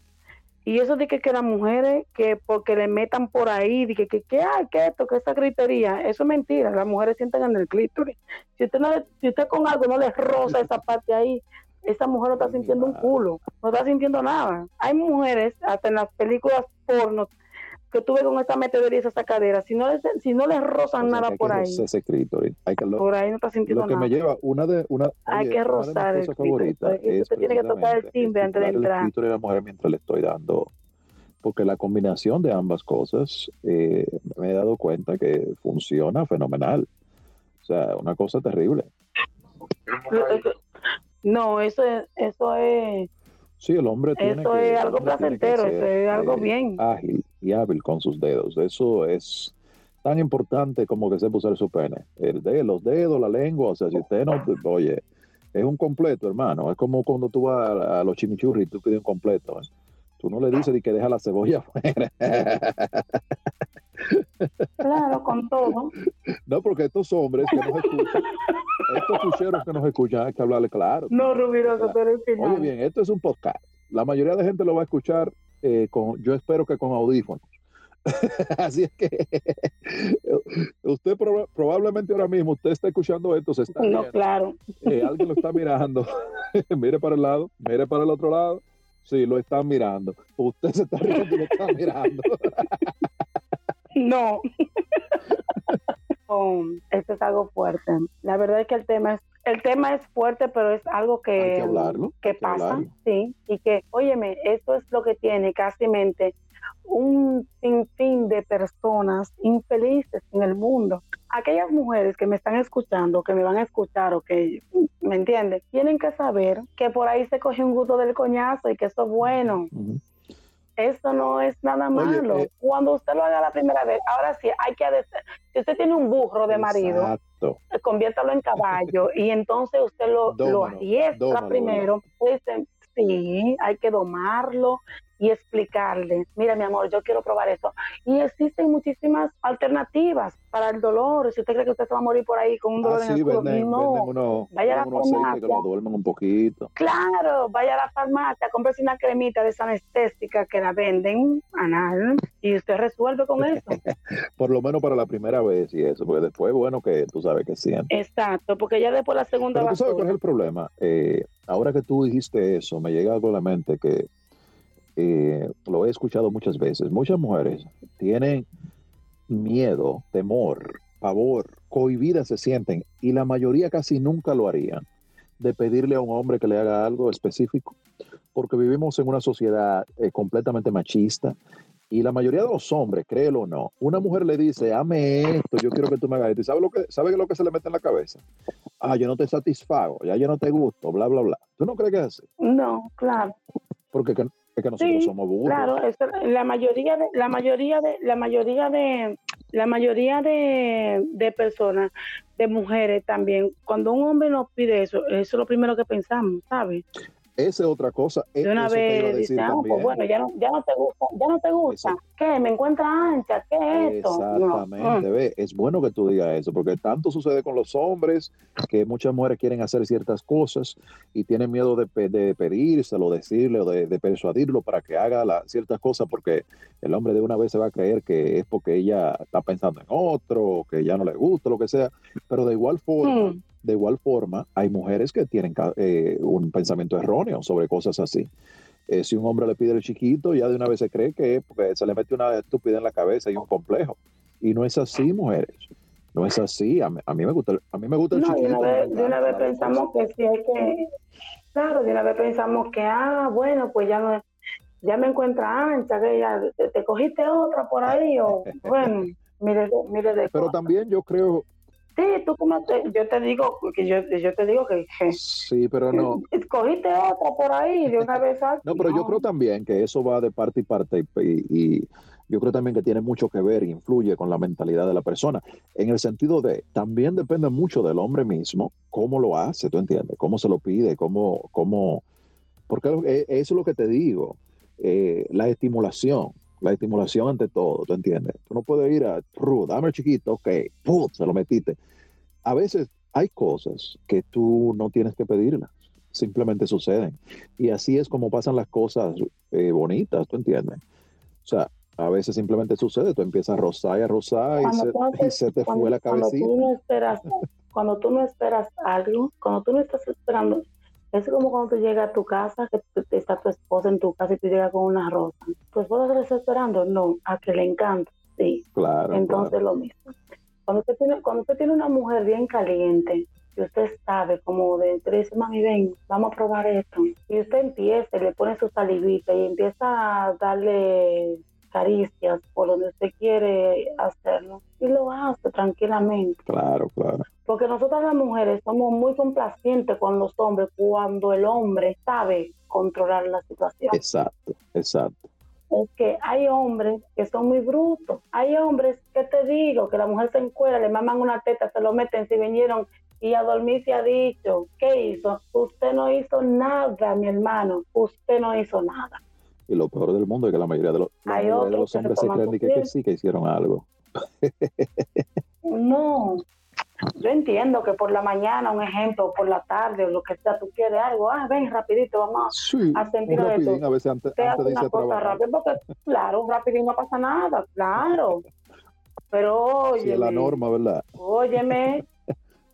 y eso de que, que las mujeres, que porque le metan por ahí, de que, que, que, ay, que esto, que esa gritería, eso es mentira. Las mujeres sienten en el clítoris. Si usted, no si usted con algo no le roza esa parte ahí, esa mujer no está sintiendo un culo, no está sintiendo nada. Hay mujeres, hasta en las películas porno, que tuve con esa metedera y esa sacadera, si no les, si no les rozan nada por ahí. Ese hay que por ahí no está sintiendo lo que me lleva una de una hay que rozar el usted tiene que tocar el timbre antes de entrar. El de la mujer mientras le estoy dando porque la combinación de ambas cosas eh, me he dado cuenta que funciona fenomenal. O sea, una cosa terrible. No, eso es, eso es Sí, el hombre tiene Eso es algo placentero, eso es algo eh, bien. Ágil y hábil con sus dedos. Eso es tan importante como que sepa usar su pene. El de, los dedos, la lengua, o sea, si usted no, oye, es un completo, hermano. Es como cuando tú vas a, los chimichurri y tú pides un completo. ¿eh? Tú no le dices ni que deja la cebolla afuera. Claro, con todo. No, porque estos hombres que nos escuchan, estos cucheros que nos escuchan, hay que hablarle claro. No, Rubiroso, pero el final. Oye, bien, esto es un podcast. La mayoría de gente lo va a escuchar eh, con, yo espero que con audífonos. (laughs) Así es que (laughs) usted probablemente ahora mismo usted está escuchando esto, se está No, claro. Eh, alguien lo está mirando. (laughs) mire para el lado, mire para el otro lado. Sí, lo están mirando. Usted se está riendo y lo está mirando. no. oh, esto es algo fuerte. La verdad es que el tema es el tema es fuerte, pero es algo que, que, pasa, sí, y que, óyeme, esto es lo que tiene casi mente un sinfín de personas infelices en el mundo. Aquellas mujeres que me están escuchando, que me van a escuchar o que, ¿me entienden? Tienen que saber que por ahí se coge un gusto del coñazo y que eso es bueno. Eso no es nada malo. Eh, Cuando usted lo haga la primera vez, ahora sí, hay que... Si usted tiene un burro de marido, conviértalo en caballo y entonces usted lo, lo adiestra primero. Pues, sí, hay que domarlo y explicarle, mira mi amor, yo quiero probar esto. Y existen muchísimas alternativas para el dolor. Si usted cree que usted se va a morir por ahí con un dolor Ah, en sí, el culo, venden, no. venden vaya a la aceites que farmacia. lo duermen un poquito. Claro, vaya a la farmacia, cómprese una cremita de esa anestésica que la venden anal y usted resuelve con eso. (laughs) Por lo menos para la primera vez y eso, porque después, bueno, que tú sabes que siempre. Exacto, porque ya después la segunda Pero tú sabes cuál es el problema. Eh, ahora que tú dijiste eso, me llega algo a la mente que eh, lo he escuchado muchas veces. Muchas mujeres tienen miedo, temor, pavor, cohibidas se sienten y la mayoría casi nunca lo harían de pedirle a un hombre que le haga algo específico, porque vivimos en una sociedad eh, completamente machista y la mayoría de los hombres, créelo o no, una mujer le dice, ame esto, yo quiero que tú me hagas esto. ¿Y sabe lo que, sabe lo que se le mete en la cabeza? Ah, yo no te satisfago, ya yo no te gusto, bla, bla, bla. ¿Tú no crees que es así? No, claro. Porque que- es que nosotros Sí, somos burros. Claro, eso- la mayoría de la mayoría de la mayoría de la mayoría de, de personas, de mujeres también, cuando un hombre nos pide eso, eso es lo primero que pensamos, ¿sabes? Esa es otra cosa. e- De una eso vez decir dice, ah, pues bueno, ya no, ya no te gusta, ya no te gusta. Exacto. ¿Qué? ¿Me encuentra ancha? ¿Qué es esto? No, Exactamente, mm. ve, es bueno que tú digas eso, porque tanto sucede con los hombres que muchas mujeres quieren hacer ciertas cosas y tienen miedo de, de pedírselo, decirle o de, de persuadirlo para que haga la- ciertas cosas, porque el hombre de una vez se va a creer que es porque ella está pensando en otro, que ya no le gusta, lo que sea, pero de igual forma, Mm. De igual forma, hay mujeres que tienen eh, un pensamiento erróneo sobre cosas así. Eh, si un hombre le pide el chiquito, ya de una vez se cree que se le mete una estupidez en la cabeza y un complejo. Y no es así, mujeres. No es así. A mí, a mí me gusta, el- a mí me gusta el No, de chiquito. una me vez, de una vez pensamos que sí hay que, claro, de una vez pensamos que, ah, bueno, pues ya no, ya me encuentra ancha, que ya te, te cogiste otra por ahí, o (laughs) bueno, mire, de- mire de Pero cosas. también yo creo, Sí, tú como te, yo te digo, que yo, yo te digo que, que sí, pero no. cogiste otra por ahí de una vez. No, pero yo creo también que eso va de parte y parte y, y- y yo creo también que tiene mucho que ver, influye con la mentalidad de la persona, en el sentido de, también depende mucho del hombre mismo, cómo lo hace, ¿tú entiendes? Cómo se lo pide, cómo, cómo, porque eso es lo que te digo, eh, la estimulación, la estimulación ante todo, ¿tú entiendes? Tú no puedes ir a, "Ru, dame el chiquito, ok, ¡pum! se lo metiste. A veces hay cosas que tú no tienes que pedirlas, simplemente suceden. Y así es como pasan las cosas eh, bonitas, ¿tú entiendes? O sea, a veces simplemente sucede, tú empiezas a rozar y a rozar y Cuando se, te- (laughs) y se te cuando, fue la cuando cabecita. tú no esperas, cuando tú no esperas algo, cuando tú no estás esperando, es como cuando tú llegas a tu casa, que está tu esposa en tu casa y tú llegas con una rosa. ¿Tu esposa se está esperando? No, a que le encanta, sí. Claro, Entonces claro. lo mismo. Cuando usted tiene, cuando usted tiene una mujer bien caliente, y usted sabe como de, dice, mami, ven, vamos a probar esto. Y usted empieza, y le pone su salivita y empieza a darle caricias por donde usted quiere hacerlo. Y lo hace tranquilamente. Claro, claro. Porque nosotras las mujeres somos muy complacientes con los hombres cuando el hombre sabe controlar la situación Exacto, exacto. es que hay hombres que son muy brutos. Hay hombres que te digo que la mujer se encuera, le maman una teta, se lo meten si vinieron y a dormir se ha dicho. ¿Qué hizo? Usted no hizo nada, mi hermano. Usted no hizo nada. Y lo peor del mundo es que la mayoría de los, mayoría de los hombres se creen que, que sí, que hicieron algo. No. Yo entiendo que por la mañana, un ejemplo, por la tarde o lo que sea, tú quieres algo. Ah, ven rapidito, vamos Sí, a un sentir esto. rapidín a veces antes, te antes de irse cosa rápida, porque claro, rápido y no pasa nada, claro. (laughs) Pero Sí, es la norma, ¿verdad? óyeme,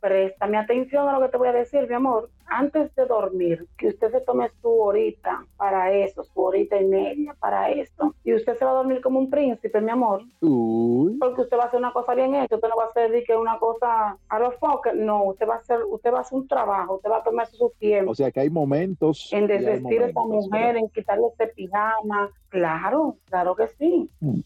préstame atención a lo que te voy a decir, mi amor. Antes de dormir, que usted se tome su horita para eso, su horita y media para eso. Y usted se va a dormir como un príncipe, mi amor. Uy, Porque usted va a hacer una cosa bien hecha, usted no va a hacer de que una cosa a los focos, no, usted va a hacer, usted va a hacer un trabajo, usted va a tomarse su tiempo o sea que hay momentos. en desvestir a esa mujer, ¿verdad? en quitarle ese pijama. Claro, claro que sí. Mm.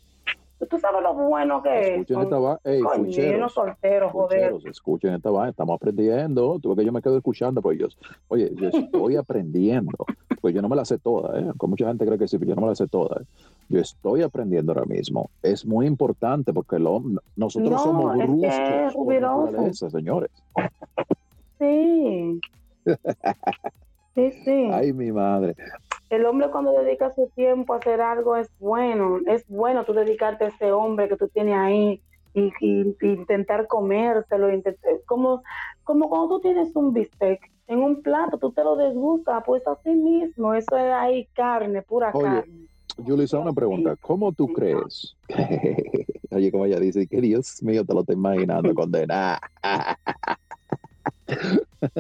Tú sabes lo bueno que es. Escuchen esta. Ey, Coño, fucheros, unos solteros, joder. escuchen esta vaina. Estamos aprendiendo. Tuve que yo me quedo escuchando, pues yo, oye, yo estoy (laughs) aprendiendo. Pues yo no me la sé toda, ¿eh? Mucha gente cree que sí, pero yo no me la sé toda. ¿eh? Yo estoy aprendiendo ahora mismo. Es muy importante porque hombre- nosotros No, somos es bruscos es señores. Sí. (laughs) Sí, sí. Ay, mi madre. El hombre cuando dedica su tiempo a hacer algo es bueno, es bueno tú dedicarte a ese hombre que tú tienes ahí y, y- y intentar comértelo, intentar, como, como cuando tú tienes un bistec en un plato, tú te lo desgustas, pues así mismo, eso es ahí carne, pura Oye, carne. Julissa, una pregunta. ¿Cómo tú crees? (laughs) Oye, como ella dice, que Dios mío, te lo estoy imaginando, (laughs) condena.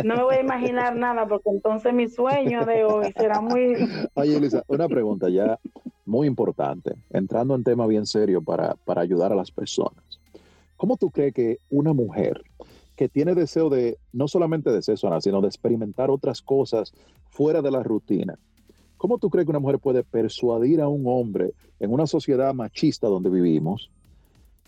No me voy a imaginar nada porque entonces mi sueño de hoy será muy... (laughs) Oye, Julissa, una pregunta ya muy importante, entrando en tema bien serio para, para ayudar a las personas. ¿Cómo tú crees que una mujer que tiene deseo de, no solamente de sexo anal, sino de experimentar otras cosas fuera de la rutina, ¿cómo tú crees que una mujer puede persuadir a un hombre en una sociedad machista donde vivimos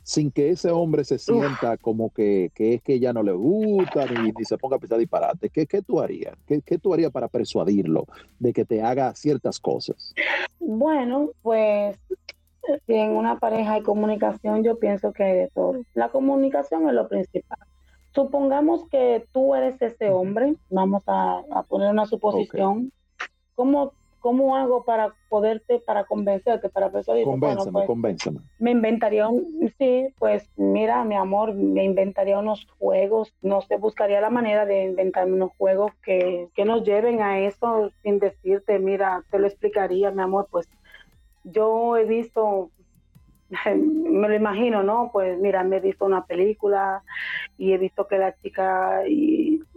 sin que ese hombre se sienta como que, que es que ella no le gusta ni, ni se ponga a pensar disparate? ¿Qué, qué tú harías? ¿Qué, ¿Qué tú harías para persuadirlo de que te haga ciertas cosas? Bueno, pues si en una pareja hay comunicación, yo pienso que hay de todo. La comunicación es lo principal. Supongamos que tú eres ese hombre, vamos a, a poner una suposición. ¿Cómo, ¿Cómo hago para poderte, para convencerte, para persuadirte? Bueno, Convénceme, pues, convénceme. me inventaría un, sí, pues mira, mi amor, me inventaría unos juegos, no sé, buscaría la manera de inventarme unos juegos que, que nos lleven a eso sin decirte, mira, te lo explicaría, mi amor, pues yo he visto, (laughs) me lo imagino, ¿no? Pues mira, me he visto una película y he visto que las chicas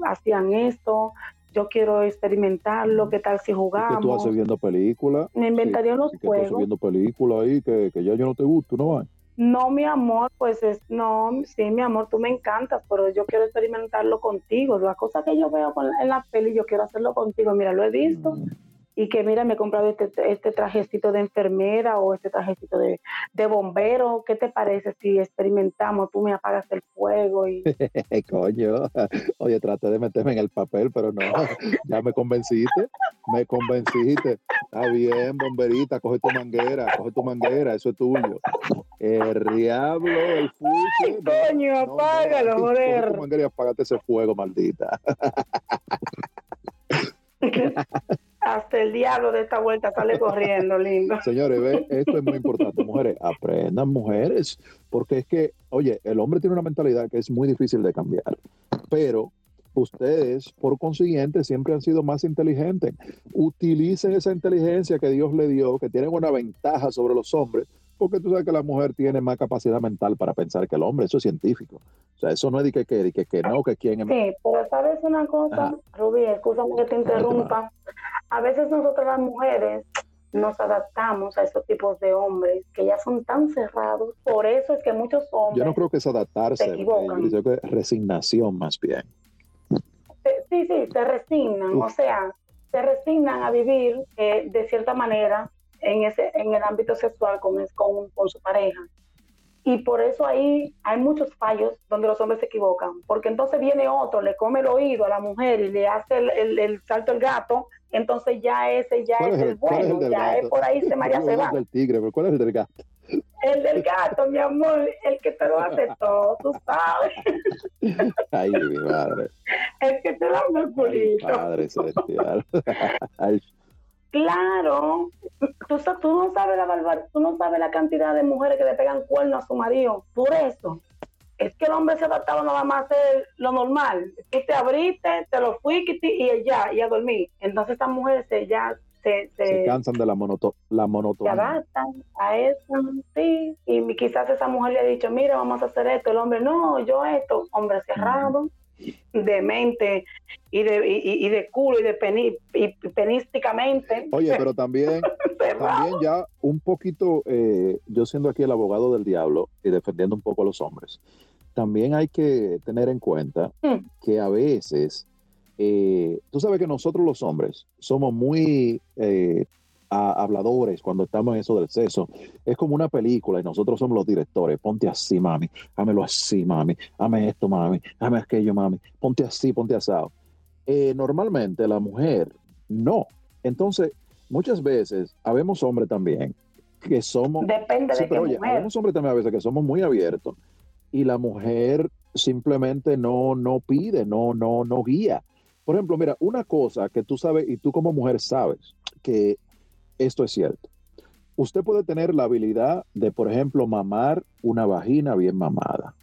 hacían esto, yo quiero experimentarlo, ¿qué tal si ¿Y que tú jugamos? haces viendo películas? Me inventaría unos ¿Y que juegos. viendo películas ahí que, que ya yo no te gusto, no va? No, mi amor, pues es, no, sí, mi amor, tú me encantas, pero yo quiero experimentarlo contigo. La cosa que yo veo con, en la peli, yo quiero hacerlo contigo. Mira, lo he visto y que mira, me he comprado este, este trajecito de enfermera o este trajecito de, de bombero. ¿Qué te parece si experimentamos? Tú me apagas el fuego y (laughs) Coño, oye, traté de meterme en el papel, pero no, (laughs) ya me convenciste, me convenciste. Está bien, bomberita, coge tu manguera, coge tu manguera, eso es tuyo. El diablo, el fuche. no, coño, no, no, apágalo, coge joder. tu manguera y apágate ese fuego, maldita. (laughs) Hasta el diablo de esta vuelta sale corriendo, lindo. (laughs) Señores, ve, esto es muy importante. Mujeres, aprendan mujeres, porque es que, oye, el hombre tiene una mentalidad que es muy difícil de cambiar, pero ustedes, por consiguiente, siempre han sido más inteligentes. Utilicen esa inteligencia que Dios le dio, que tienen una ventaja sobre los hombres, porque tú sabes que la mujer tiene más capacidad mental para pensar que el hombre, eso es científico. O sea, eso no es de que, que, que, que no, que quién es Sí, pero sabes una cosa, Ajá. Rubí, escúchame que te interrumpa. A veces nosotras las mujeres nos adaptamos a estos tipos de hombres que ya son tan cerrados. Por eso es que muchos hombres, Yo no creo que es adaptarse, Se equivocan. yo creo que es resignación más bien. sí, sí, se resignan, Uf. o sea, se resignan a vivir eh, de cierta manera en ese en el ámbito sexual con, con, con su pareja. Y por eso ahí hay muchos fallos donde los hombres se equivocan, porque entonces viene otro, le come el oído a la mujer y le hace el, el- el salto al gato, entonces ya ese ya ¿Cuál es es el es bueno, ya es por ahí se María se va. el tigre, pero ¿cuál es el del gato? El del gato, mi amor, el que te lo hace (laughs) todo, tú sabes, Ay, mi madre. el que te da el Ay, culito. Padre celestial. (laughs) Ay, Claro, tú, tú no sabes la barbar- tú no sabes la cantidad de mujeres que le pegan cuernos a su marido. Por eso, es que el hombre se adaptaba nada más a hacer lo normal. Tú te abriste, te lo fuiste y ya, y a dormir. Entonces estas mujeres se, ya se, se, se cansan de la, monoto la se monotonía. adaptan a eso, sí. Y quizás esa mujer le ha dicho, mira, vamos a hacer esto. El hombre, no, yo esto. Hombre cerrado, de mente y de, y, de culo y de peni, y penísticamente. Oye, (laughs) pero también, también ya un poquito, eh, yo siendo aquí el abogado del diablo y defendiendo un poco a los hombres, también hay que tener en cuenta Mm. que a veces, eh, tú sabes que nosotros los hombres somos muy eh, a- habladores cuando estamos en eso del sexo. Es como una película y nosotros somos los directores. Ponte así, mami. Hámelo así, mami. Hame esto, mami. Hame aquello, mami. Ponte así, ponte asado. Eh, normalmente la mujer no. Entonces, muchas veces, habemos hombres también que somos Depende Sí, de qué pero oye, mujer. habemos hombres también a veces que somos muy abiertos y la mujer simplemente no, no pide, no, no, no guía. Por ejemplo, mira, una cosa que tú sabes y tú como mujer sabes que esto es cierto. Usted puede tener la habilidad de, por ejemplo, mamar una vagina bien mamada,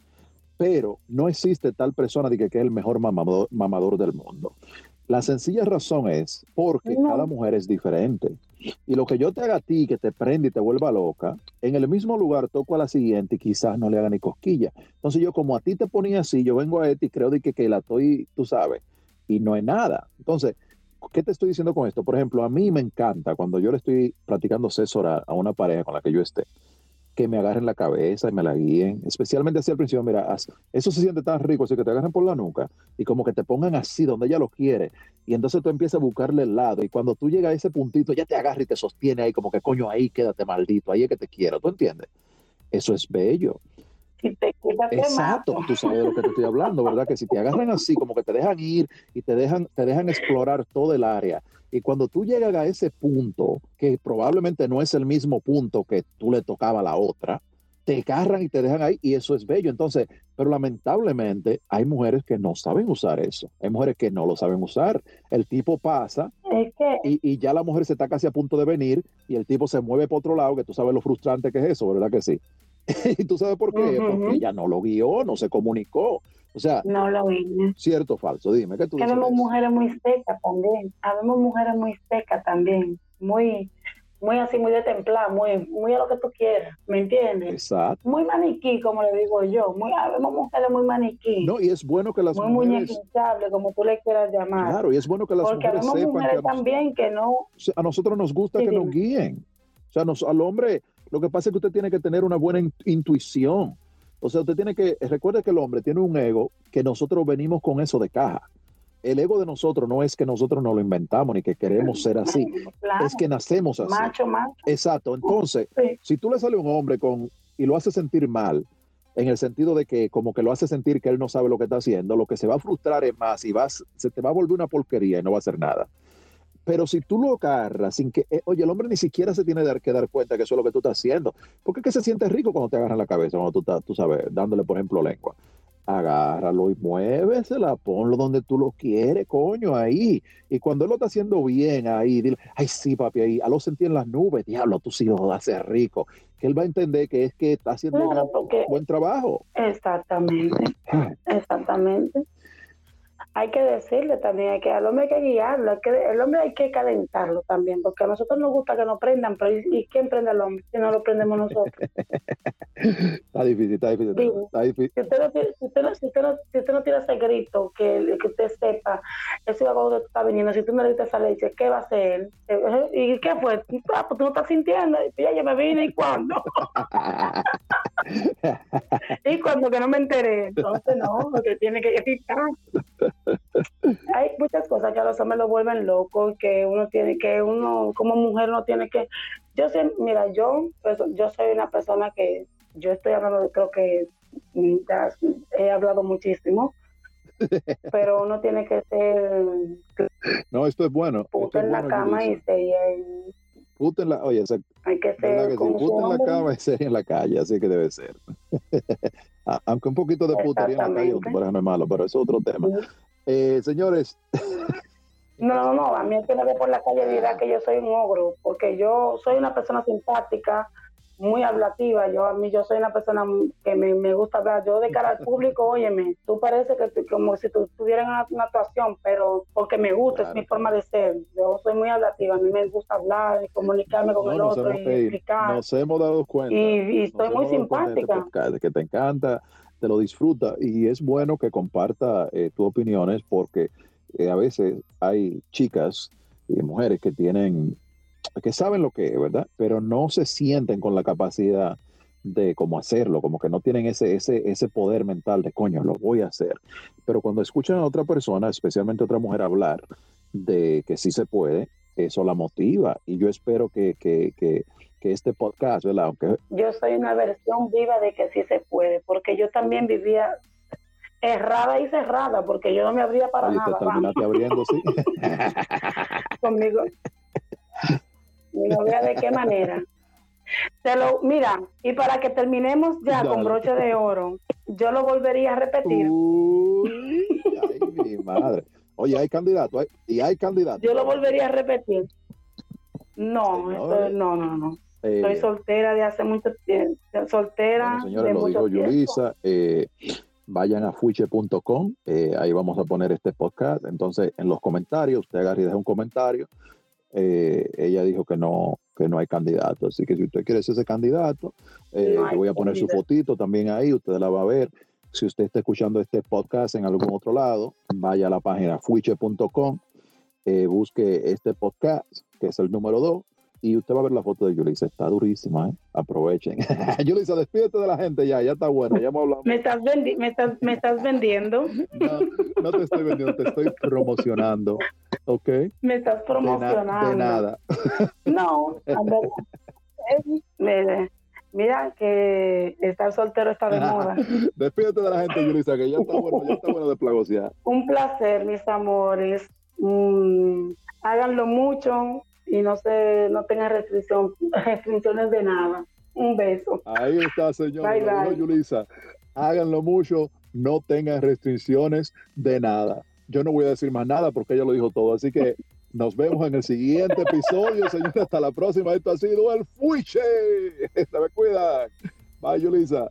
pero no existe tal persona de que, que es el mejor mamador, mamador del mundo. La sencilla razón es porque No. cada mujer es diferente. Y lo que yo te haga a ti, que te prende y te vuelva loca, en el mismo lugar toco a la siguiente y quizás no le haga ni cosquilla. Entonces yo como a ti te ponía así, yo vengo a ti y creo de que, que la estoy, tú sabes, y no es nada. Entonces, ¿qué te estoy diciendo con esto? Por ejemplo, a mí me encanta cuando yo le estoy practicando sexo oral a una pareja con la que yo esté, que me agarren la cabeza y me la guíen, especialmente así al principio, mira, eso se siente tan rico, así que te agarren por la nuca y como que te pongan así donde ella lo quiere, y entonces tú empiezas a buscarle el lado, y cuando tú llegas a ese puntito, ya te agarra y te sostiene ahí, como que coño, ahí quédate maldito, ahí es que te quiero, ¿tú entiendes? Eso es bello. Exacto, tú sabes de lo que te estoy hablando, ¿verdad? Que si te agarran así, como que te dejan ir y te dejan, te dejan explorar todo el área. Y cuando tú llegas a ese punto, que probablemente no es el mismo punto que tú le tocaba a la otra, te agarran y te dejan ahí y eso es bello. Entonces, pero lamentablemente hay mujeres que no saben usar eso. Hay mujeres que no lo saben usar. El tipo pasa Es que y, y ya la mujer se está casi a punto de venir y el tipo se mueve por otro lado, que tú sabes lo frustrante que es eso, ¿verdad que sí? (laughs) y tú sabes por qué, porque ella no lo guió, no se comunicó. O sea, no lo vi. cierto o falso, dime, ¿qué tú Que vemos eso? mujeres muy secas también. Habemos mujeres muy secas también. Muy, muy así, muy de templar, muy, muy a lo que tú quieras. ¿Me entiendes? Exacto. Muy maniquí, como le digo yo. Muy, habemos mujeres muy maniquí. No, y es bueno que las muy mujeres, muñequinchable, como tú le quieras llamar. claro, y es bueno que las Porque mujeres habemos sepan que a, mujeres nos- también que no. a nosotros nos gusta Sí, que nos guíen. O sea, nos- al hombre, lo que pasa es que usted tiene que tener una buena in- intuición. O sea, usted tiene que, recuerde que el hombre tiene un ego que nosotros venimos con eso de caja. El ego de nosotros no es que nosotros no lo inventamos ni que queremos ser así, Claro, es que nacemos así. macho, macho. Exacto. Entonces, Sí. si tú le sale un hombre con y lo hace sentir mal, en el sentido de que como que lo hace sentir que él no sabe lo que está haciendo, lo que se va a frustrar es más y vas, se te va a volver una porquería y no va a hacer nada. Pero si tú lo agarras sin que, eh, oye, el hombre ni siquiera se tiene que dar cuenta que eso es lo que tú estás haciendo, porque es que se siente rico cuando te agarran la cabeza, cuando tú estás, tú sabes, dándole, por ejemplo, lengua. Agárralo y muévesela, ponlo donde tú lo quieres, coño, ahí. Y cuando él lo está haciendo bien ahí, dile, ay, sí, papi, ahí, a lo sentí en las nubes, diablo, tú sí lo haces rico. Que él va a entender que es que está haciendo Claro, porque buen trabajo. Exactamente, exactamente. Hay que decirle también, hay que, al hombre hay que guiarlo, hay que, el hombre hay que calentarlo también, porque a nosotros nos gusta que nos prendan, pero ¿y, y quién prende al hombre si no lo prendemos nosotros? (laughs) Está difícil, está difícil. Digo, Está difícil. Si usted no, tiene- si usted no, si usted no, si usted no tira ese grito, que, que usted sepa, eso es cuando tú estás viniendo, si tú no le dices esa leche, ¿qué va a hacer? Eh, ¿Y qué fue? Ah, pues tú no estás sintiendo, Y ya yo me vine, ¿y cuándo? (laughs) (laughs) Y cuando que no me enteré, entonces no, porque tiene que evitar. Hay muchas cosas que a los hombres lo vuelven locos, que uno tiene que, uno como mujer no tiene que. Yo sé, mira, yo, pues, yo soy una persona que, yo estoy hablando, creo que ya he hablado muchísimo, (laughs) pero uno tiene que ser No, esto es bueno. Es en la bueno, cama y Yulisa. ser, Puta en la, oye, se- hay que ¿verdad que ser sí? como Puta en la cama y serie en la calle, así que debe ser. (laughs) Aunque un poquito de putería en la calle, no es malo, pero eso es otro tema. Eh, señores, (laughs) No, no, no, a mí el que me ve por la calle dirá que yo soy un ogro, porque yo soy una persona simpática, muy hablativa, yo a mí yo soy una persona que me, me gusta hablar, yo de cara al público, óyeme, tú pareces que tú- como si tú estuvieras en una, una actuación, pero porque me gusta, Claro. es mi forma de ser, yo soy muy hablativa, a mí me gusta hablar y comunicarme con no, el otro y explicar, nos hemos dado cuenta. y, estoy muy este simpática. que te encanta, te lo disfruta y es bueno que comparta eh, tus opiniones porque eh, a veces hay chicas y mujeres que tienen, que saben lo que es, ¿verdad? Pero no se sienten con la capacidad de cómo hacerlo, como que no tienen ese, ese, ese poder mental de coño, lo voy a hacer. Pero cuando escuchan a otra persona, especialmente a otra mujer, hablar de que sí se puede, eso la motiva. Y yo espero que, que, que, que este podcast, ¿verdad? Aunque Yo soy una versión viva de que sí se puede, porque yo también vivía errada y cerrada, porque yo no me abría para te nada. vamos. terminaste abriendo, sí. (laughs) conmigo. No vea de qué manera. Te lo, mira, y para que terminemos ya con Dale. broche de oro, yo lo volvería a repetir. Uy, ay, mi madre. Oye, hay candidato, y hay candidato. Yo lo volvería a repetir. No, no, no, no. Estoy eh, soltera de hace mucho tiempo. Soltera. señores, lo dijo Yulisa. Eh, vayan a fuiche.com. Eh, ahí vamos a poner este podcast. Entonces, en los comentarios, usted agarre y deja un comentario. Ella dijo que no, que no hay candidato. Así que si usted quiere ser ese candidato, le voy a poner su fotito también ahí. Usted la va a ver. Si usted está escuchando este podcast en algún otro lado, vaya a la página fuiche.com, busque este podcast, que es el número 2 y usted va a ver la foto de Yulisa, está durísima, ¿eh? Aprovechen. (laughs) Yulisa, despídete de la gente ya, ya está buena, ya hemos hablado. ¿Me estás, me estás, me estás vendiendo? No, no te estoy vendiendo, te estoy promocionando, ¿ok? Me estás promocionando. De, nada. (laughs) No, mira, mira que estar soltero está de moda. Despídete de la gente, Yulisa, que ya está bueno, ya está bueno de plagosear. Un placer, mis amores. Mm, háganlo mucho, y no se no tengan restricción, (laughs) restricciones de nada. Un beso. Ahí está, señor. Yulisa. Háganlo mucho, no tengan restricciones de nada. Yo no voy a decir más nada porque ella lo dijo todo. Así que nos vemos en el siguiente episodio, (laughs) señor. Hasta la próxima. Esto ha sido el Fuiche. (laughs) Se me cuidan. Bye, Yulisa.